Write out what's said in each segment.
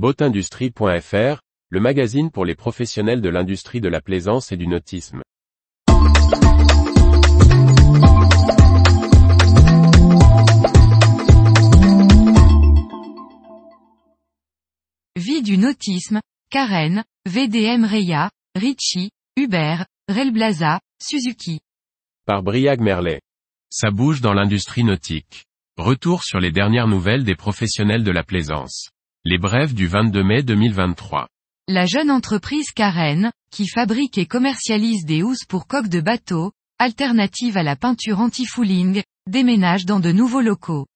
Boatindustrie.fr, le magazine pour les professionnels de l'industrie de la plaisance et du nautisme. Vie du nautisme, Karen, VDM Reya, Ritchie, Uber, Relblaza, Suzuki. Par Briag Merlet. Ça bouge dans l'industrie nautique. Retour sur les dernières nouvelles des professionnels de la plaisance. Les brèves du 22 mai 2023. La jeune entreprise Karen, qui fabrique et commercialise des housses pour coques de bateau, alternative à la peinture anti-fouling, déménage dans de nouveaux locaux.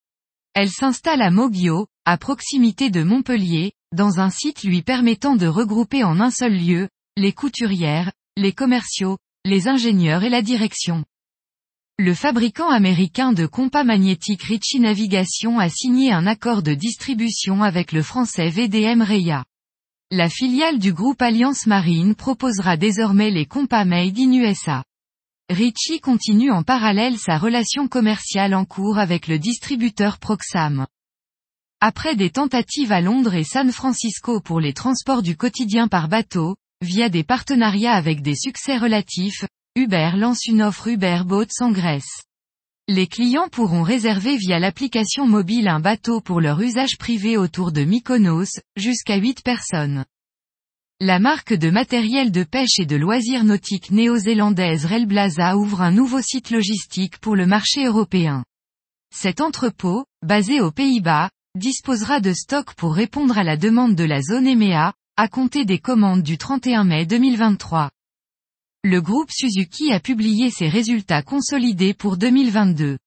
Elle s'installe à Moggio, à proximité de Montpellier, dans un site lui permettant de regrouper en un seul lieu, les couturières, les commerciaux, les ingénieurs et la direction. Le fabricant américain de compas magnétiques Ritchie Navigation a signé un accord de distribution avec le français VDM Reya. La filiale du groupe Alliance Marine proposera désormais les compas made in USA. Ritchie continue en parallèle sa relation commerciale en cours avec le distributeur Proxam. Après des tentatives à Londres et San Francisco pour les transports du quotidien par bateau, via des partenariats avec des succès relatifs, Uber lance une offre Uber Boat sans Grèce. Les clients pourront réserver via l'application mobile un bateau pour leur usage privé autour de Mykonos, jusqu'à 8 personnes. La marque de matériel de pêche et de loisirs nautiques néo-zélandaise Relblaza ouvre un nouveau site logistique pour le marché européen. Cet entrepôt, basé aux Pays-Bas, disposera de stocks pour répondre à la demande de la zone EMEA, à compter des commandes du 31 mai 2023. Le groupe Suzuki a publié ses résultats consolidés pour 2022.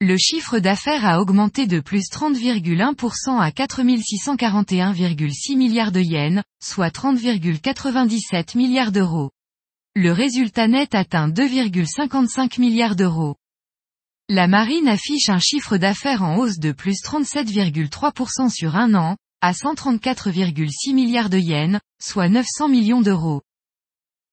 Le chiffre d'affaires a augmenté de plus 30,1% à 4641,6 milliards de yens, soit 30,97 milliards d'euros. Le résultat net atteint 2,55 milliards d'euros. La marine affiche un chiffre d'affaires en hausse de plus 37,3% sur un an, à 134,6 milliards de yens, soit 900 millions d'euros.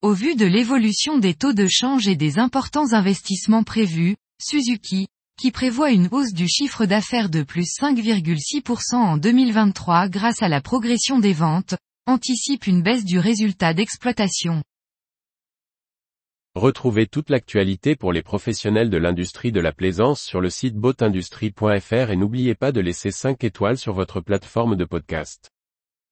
Au vu de l'évolution des taux de change et des importants investissements prévus, Suzuki, qui prévoit une hausse du chiffre d'affaires de plus 5,6% en 2023 grâce à la progression des ventes, anticipe une baisse du résultat d'exploitation. Retrouvez toute l'actualité pour les professionnels de l'industrie de la plaisance sur le site boatindustrie.fr et n'oubliez pas de laisser 5 étoiles sur votre plateforme de podcast.